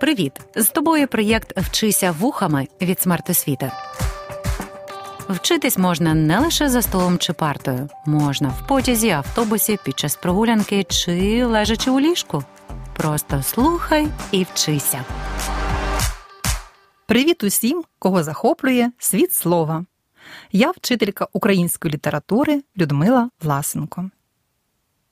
Привіт! З тобою проєкт Вчися вухами від смертосвіти. Вчитись можна не лише за столом чи партою, можна в потязі, автобусі, під час прогулянки чи лежачи у ліжку. Просто слухай і вчися. Привіт усім, кого захоплює світ слова. Я вчителька української літератури Людмила Власенко.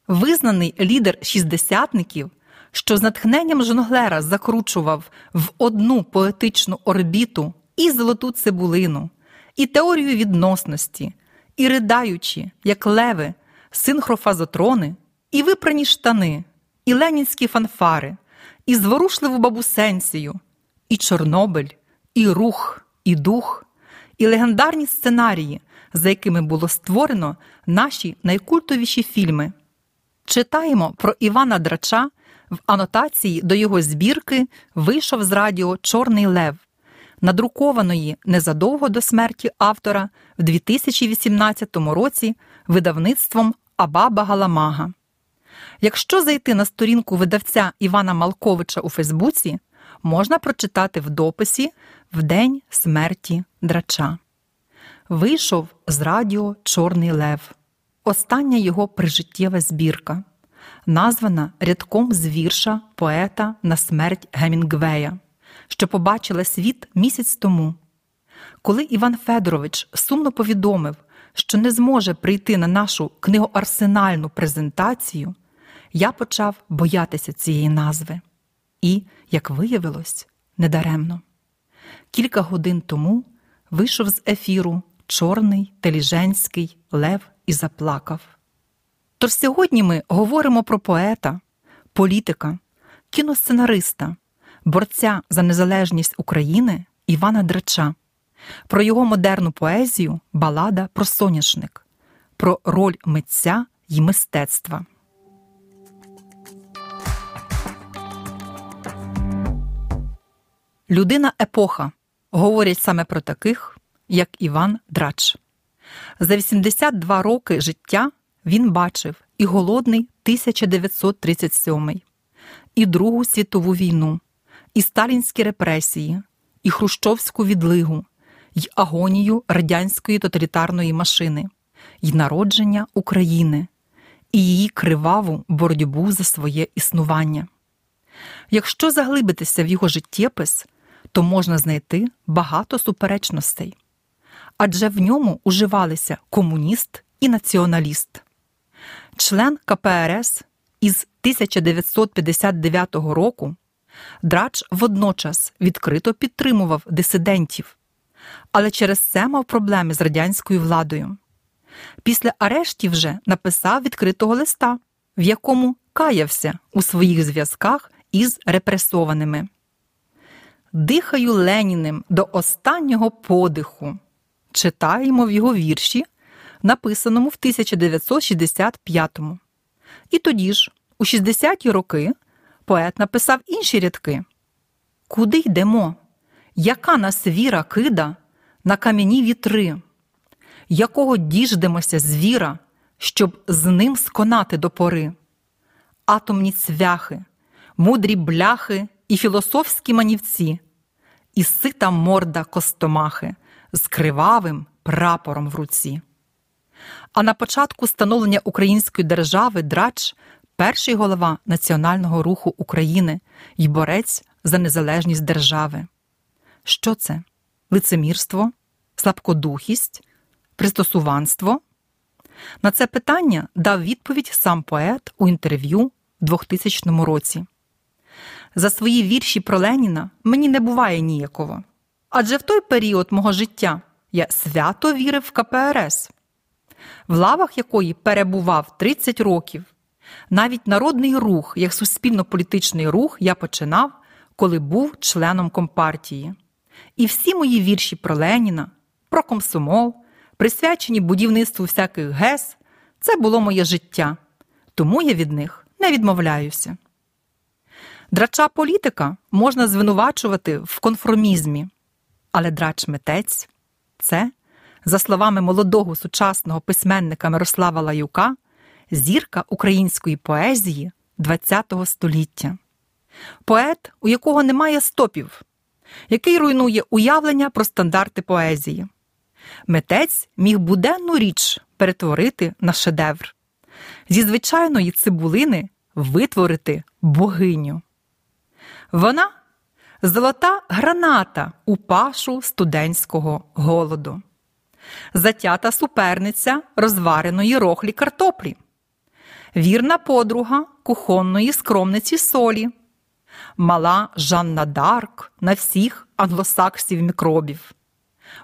Визнаний лідер шістдесятників, що з натхненням жонглера закручував в одну поетичну орбіту і золоту цибулину, і теорію відносності, і ридаючи, як леви, синхрофазотрони, і випрані штани, і ленінські фанфари, і зворушливу бабусенцію, і Чорнобиль, і рух, і дух, і легендарні сценарії, за якими було створено наші найкультовіші фільми. Читаємо про Івана Драча в анотації до його збірки вийшов з радіо Чорний Лев, надрукованої незадовго до смерті автора в 2018 році видавництвом Абаба Галамага. Якщо зайти на сторінку видавця Івана Малковича у Фейсбуці, можна прочитати в дописі в день смерті драча. Вийшов з радіо Чорний Лев, остання його прижиттєва збірка, названа рядком з вірша поета на смерть Гемінгвея, що побачила світ місяць тому. Коли Іван Федорович сумно повідомив, що не зможе прийти на нашу книгоарсенальну презентацію, я почав боятися цієї назви. І, як виявилось, недаремно. Кілька годин тому вийшов з ефіру чорний теліженський Лев і заплакав. Тож сьогодні ми говоримо про поета, політика, кіносценариста, борця за незалежність України Івана Драча, про його модерну поезію Балада про соняшник, про роль митця й мистецтва. Людина епоха говорять саме про таких, як Іван Драч. За 82 роки життя він бачив і голодний 1937, і Другу світову війну, і сталінські репресії, і Хрущовську відлигу, й агонію радянської тоталітарної машини, й народження України, і її криваву боротьбу за своє існування. Якщо заглибитися в його життєпис, то можна знайти багато суперечностей, адже в ньому уживалися комуніст і націоналіст. Член КПРС із 1959 року Драч водночас відкрито підтримував дисидентів, але через це мав проблеми з радянською владою. Після арештів вже написав відкритого листа, в якому каявся у своїх зв'язках із репресованими. Дихаю Леніним до останнього подиху. Читаємо в його вірші, написаному в 1965-му. І тоді ж, у 60-ті роки, поет написав інші рядки: Куди йдемо? Яка нас віра кида на кам'яні вітри? Якого діждемося звіра, щоб з ним сконати до пори? Атомні цвяхи, мудрі бляхи і філософські манівці, і сита морда костомахи з кривавим прапором в руці. А на початку становлення української держави драч перший голова національного руху України й борець за незалежність держави. Що це? Лицемірство, слабкодухість, пристосуванство? На це питання дав відповідь сам поет у інтерв'ю в 2000 році. За свої вірші про Леніна мені не буває ніякого. Адже в той період мого життя я свято вірив в КПРС, в лавах якої перебував 30 років. Навіть народний рух, як суспільно-політичний рух, я починав, коли був членом компартії. І всі мої вірші про Леніна, про комсомол, присвячені будівництву всяких ГЕС, це було моє життя, тому я від них не відмовляюся. Драча політика можна звинувачувати в конформізмі, але драч митець це, за словами молодого сучасного письменника Мирослава Лаюка, зірка української поезії ХХ століття. поет, у якого немає стопів, який руйнує уявлення про стандарти поезії. Митець міг буденну річ перетворити на шедевр, зі звичайної цибулини витворити богиню. Вона золота граната у пашу студентського голоду, затята суперниця розвареної рохлі картоплі, вірна подруга кухонної скромниці солі, мала Жанна Дарк на всіх англосаксів мікробів.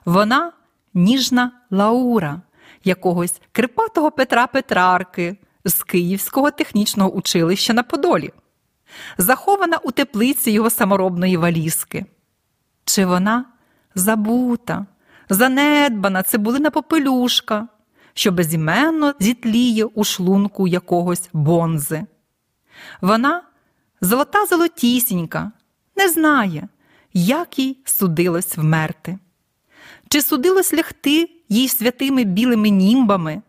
Вона ніжна Лаура, якогось кирпатого Петра Петрарки з Київського технічного училища на Подолі, захована у теплиці його саморобної валізки. Чи вона забута, занедбана цибулина попелюшка, що безіменно зітліє у шлунку якогось бонзи? Вона золота золотісінька, не знає, як їй судилось вмерти. Чи судилось лягти їй святими білими німбами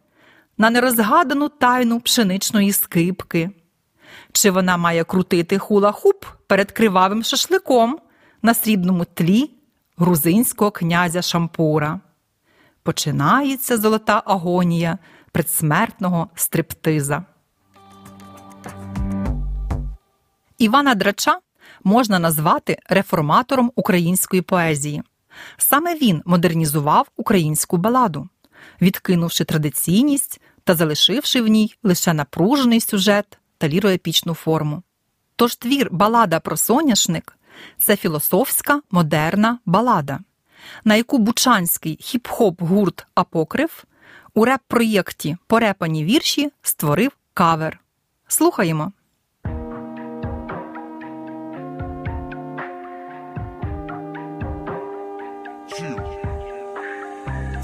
на нерозгадану тайну пшеничної скипки? Чи вона має крутити хула-хуп перед кривавим шашликом на срібному тлі грузинського князя Шампура? Починається золота агонія предсмертного стриптиза. Івана Драча можна назвати реформатором української поезії. Саме він модернізував українську баладу, відкинувши традиційність та залишивши в ній лише напружений сюжет та ліроепічну форму. Тож твір Балада про соняшник це філософська модерна балада, на яку бучанський хіп-хоп гурт Апокрив у реп-проєкті Порепані вірші створив кавер. Слухаємо.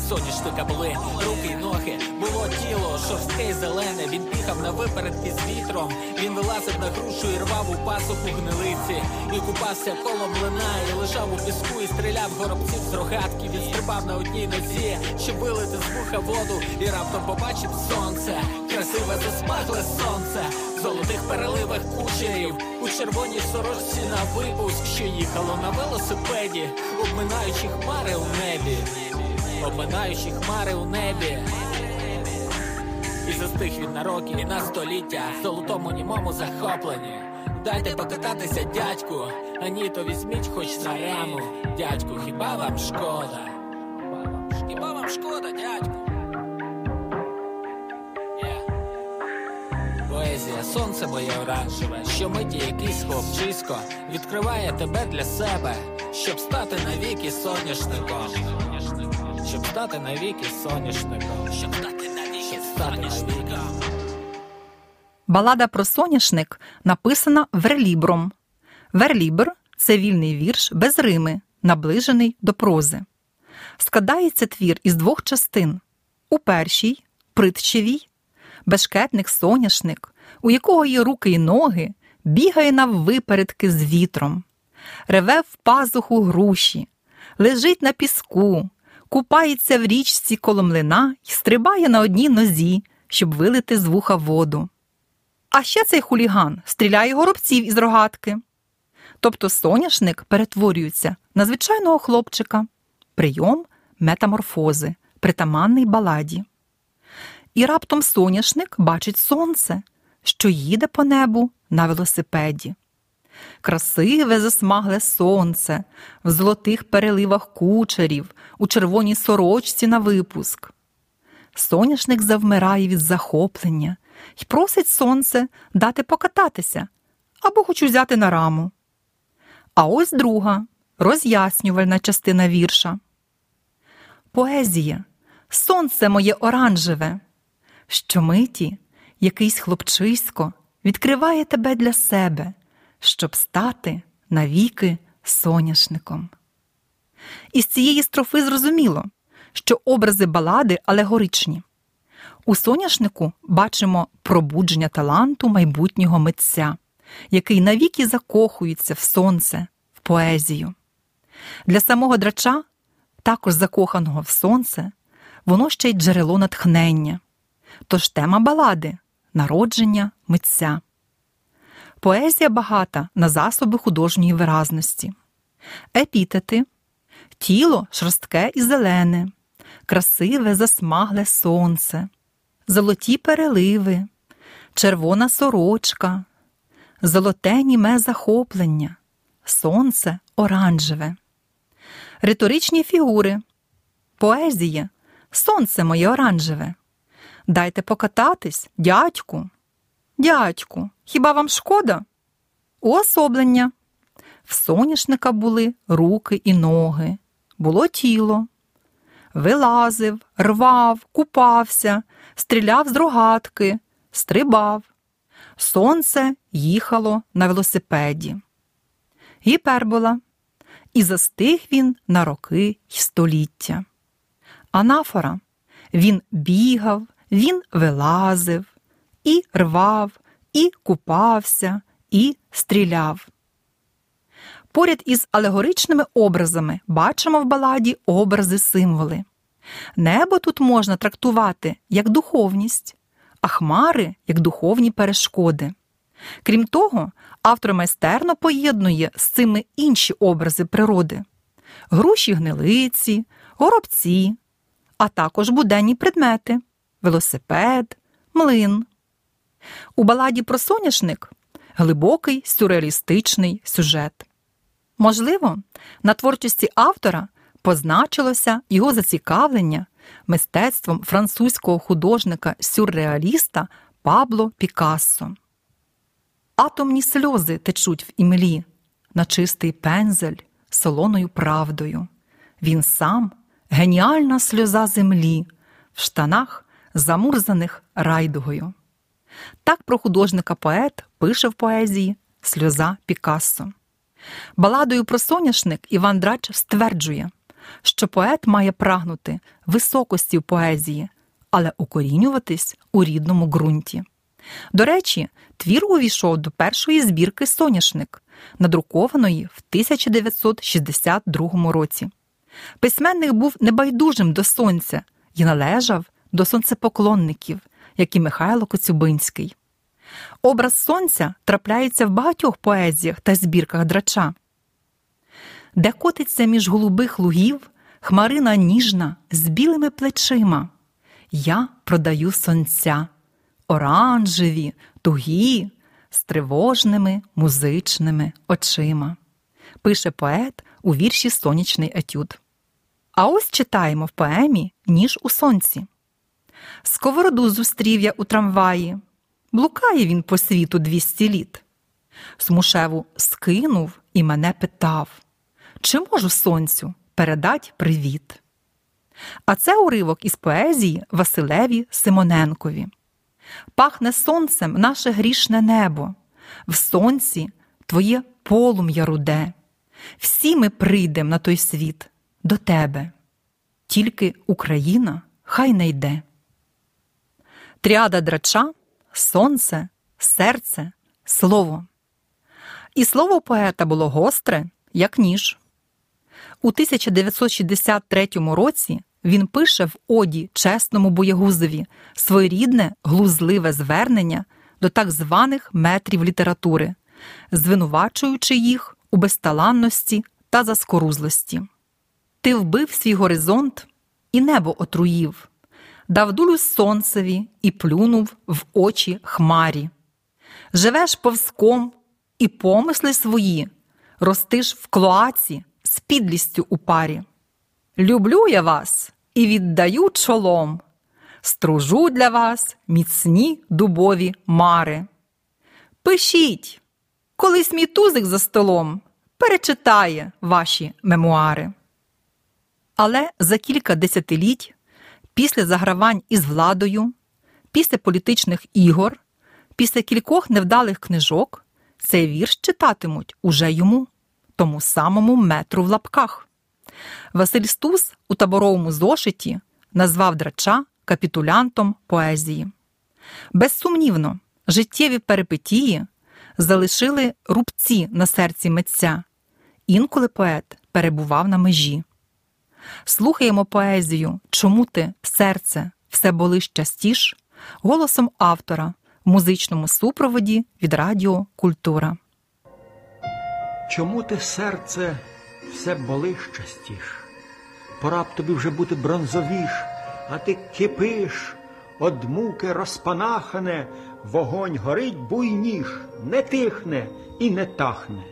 Соняшника були руки й ноги, було тіло, шорстке й зелене. Він піхав на випередки з вітром. Він вилазив на грушу і рвав у пасуху гнилиці. І купався коло млина, і лежав у піску, і стріляв горобців з рогатки. Він стрибав на одній нозі, щоб вилити з вуха воду, і раптом побачив сонце. Красиве засмагле сонце, золотих переливах кучерів, у червоній сорочці на випуск, що їхало на велосипеді, обминаючи хмари у небі обминаючи хмари у небі. І застиг він на роки і на століття в золотому німому захопленні. Дайте покататися, дядьку, а ні, то візьміть хоч на раму. Дядьку, хіба вам шкода? Хіба вам шкода, дядьку? Поезія, сонце моє оранжеве, що миті якийсь хлопчисько відкриває тебе для себе, щоб стати навіки соняшником щоб стати навіки соняшником, щоб стати навіки соняшником. Балада про соняшник написана верлібром. Верлібр це вільний вірш без рими, наближений до прози. Складається твір із двох частин. У першій притчевій, бешкетник соняшник, у якого є руки й ноги, бігає наввипередки з вітром, реве в пазуху груші, лежить на піску, купається в річці коло млина і стрибає на одній нозі, щоб вилити з вуха воду. А ще цей хуліган стріляє горобців із рогатки. Тобто соняшник перетворюється на звичайного хлопчика, прийом метаморфози, притаманний баладі. І раптом соняшник бачить сонце, що їде по небу на велосипеді красиве засмагле сонце, в золотих переливах кучерів, у червоній сорочці на випуск. Соняшник завмирає від захоплення і просить сонце дати покататися або хоч узяти на раму. А ось друга роз'яснювальна частина вірша. Поезія, сонце моє оранжеве, що миті якийсь хлопчисько відкриває тебе для себе щоб стати навіки соняшником. Із цієї строфи зрозуміло, що образи балади алегоричні. У соняшнику бачимо пробудження таланту майбутнього митця, який навіки закохується в сонце, в поезію. Для самого драча, також закоханого в сонце, воно ще й джерело натхнення. Тож тема балади народження митця. Поезія багата на засоби художньої виразності, епітети, тіло шорстке і зелене, красиве засмагле сонце, золоті переливи, червона сорочка, золоте німе захоплення, сонце оранжеве, риторичні фігури, поезія, сонце моє оранжеве. Дайте покататись, дядьку. Дядьку, хіба вам шкода? Уособлення. В соняшника були руки і ноги, було тіло. Вилазив, рвав, купався, стріляв з рогатки, стрибав. Сонце їхало на велосипеді. Гіпербола. І застиг він на роки й століття. Анафора. Він бігав, він вилазив, і рвав, і купався, і стріляв. Поряд із алегоричними образами бачимо в баладі образи символи. Небо тут можна трактувати як духовність, а хмари як духовні перешкоди. Крім того, автор майстерно поєднує з цими інші образи природи груші гнилиці, горобці, а також буденні предмети велосипед, млин. У баладі про соняшник глибокий сюрреалістичний сюжет. Можливо, на творчості автора позначилося його зацікавлення мистецтвом французького художника сюрреаліста Пабло Пікассо. Атомні сльози течуть в імлі на чистий пензель солоною правдою. Він сам геніальна сльоза землі, в штанах, замурзаних райдугою. Так про художника поет пише в поезії Сльоза Пікассо. Баладою про соняшник Іван Драч стверджує, що поет має прагнути високості в поезії, але укорінюватись у рідному ґрунті. До речі, твір увійшов до першої збірки Соняшник, надрукованої в 1962 році. Письменник був небайдужим до сонця і належав до сонцепоклонників, як і Михайло Коцюбинський. Образ сонця трапляється в багатьох поезіях та збірках драча, де котиться між голубих лугів хмарина ніжна з білими плечима. Я продаю сонця, оранжеві, тугі, з тривожними музичними очима. Пише поет у вірші Сонячний етюд. А ось читаємо в поемі Ніж у сонці. Сковороду зустрів я у трамваї, блукає він по світу двісті літ. Смушеву скинув і мене питав, чи можу сонцю передать привіт. А це уривок із поезії Василеві Симоненкові. Пахне сонцем наше грішне небо, в сонці твоє полум'я руде. Всі ми прийдем на той світ до тебе, тільки Україна хай не йде. Тріада драча сонце, серце, слово. І слово поета було гостре, як ніж. У 1963 році він пише в оді чесному боягузові своєрідне глузливе звернення до так званих метрів літератури, звинувачуючи їх у безталанності та заскорузлості. Ти вбив свій горизонт і небо отруїв, дав дулю сонцеві і плюнув в очі хмарі. Живеш повзком і помисли свої, ростиш в клоаці з підлістю у парі. Люблю я вас і віддаю чолом, стружу для вас міцні дубові мари. Пишіть, колись мій тузик за столом перечитає ваші мемуари. Але за кілька десятиліть після загравань із владою, після політичних ігор, після кількох невдалих книжок цей вірш читатимуть уже йому, тому самому метру в лапках. Василь Стус у таборовому зошиті назвав драча капітулянтом поезії. Безсумнівно, життєві перипетії залишили рубці на серці митця. Інколи поет перебував на межі. Слухаємо поезію Чому ти, серце, все болиш частіш голосом автора, в музичному супроводі від Радіо Культура. Чому ти, серце, все болиш частіш? Пора б тобі вже бути бронзовіш, а ти кипиш, од муки розпанахане, вогонь горить буйніш, не тихне і не тахне.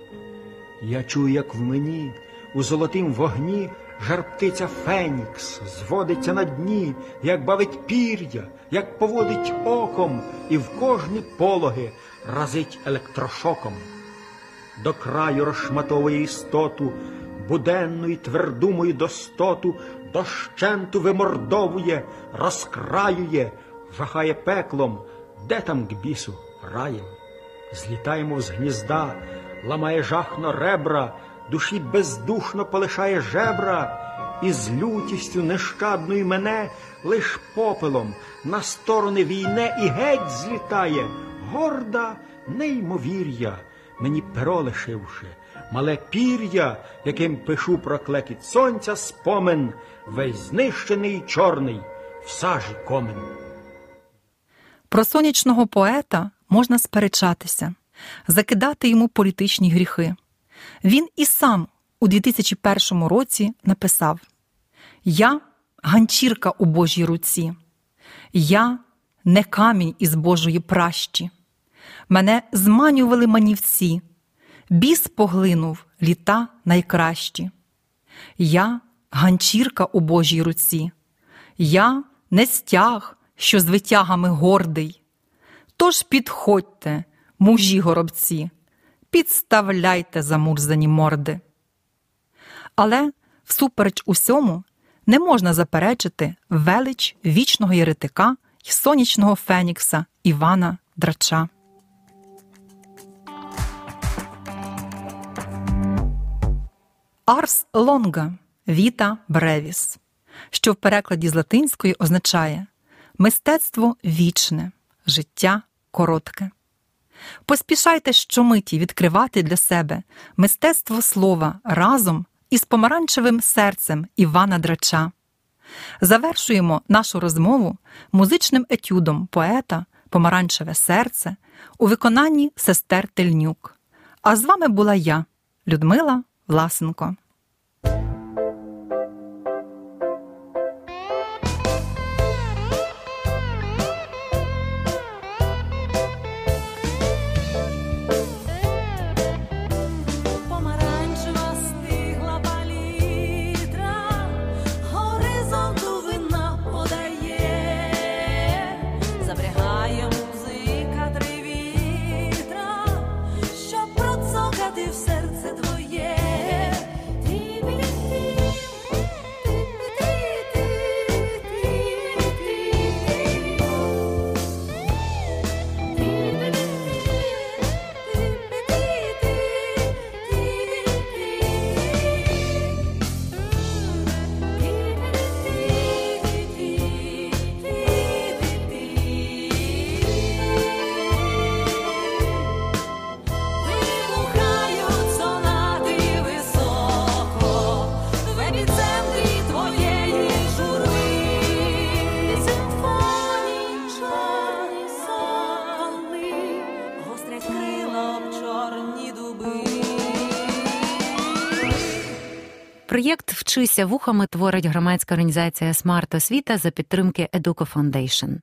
Я чую, як в мені у золотім вогні жар птиця Фенікс зводиться на дні, як бавить пір'я, як поводить оком, і в кожні пологи разить електрошоком до краю розшматовує істоту, буденну і тверду мою достоту, дощенту вимордовує, розкраює, жахає пеклом, де там к бісу раєм. Злітаємо з гнізда, ламає жахно ребра, душі бездушно полишає жебра, і з лютістю нещадною мене лиш попелом на сторони війне і геть злітає, горда неймовір'я мені перо лишивши, мале пір'я, яким пишу про клекіт сонця спомин, весь знищений чорний в сажі комен. Про сонячного поета можна сперечатися, закидати йому політичні гріхи. Він і сам у 2001 році написав: Я ганчірка у Божій руці, я не камінь із Божої пращі. Мене зманювали манівці, біс поглинув літа найкращі. Я ганчірка у Божій руці, я не стяг, що з витягами гордий. Тож підходьте, мужі горобці, підставляйте замурзані морди. Але, всупереч усьому, не можна заперечити велич вічного єретика й сонячного фенікса Івана Драча. Арс лонга віта бревіс, що в перекладі з латинської означає мистецтво вічне, життя коротке. Поспішайте щомиті відкривати для себе мистецтво слова разом із помаранчевим серцем Івана Драча. Завершуємо нашу розмову музичним етюдом поета Помаранчеве серце у виконанні сестер Тельнюк. А з вами була я, Людмила Власенко. Вухами творить громадська організація Смарт Освіта за підтримки Educo Foundation.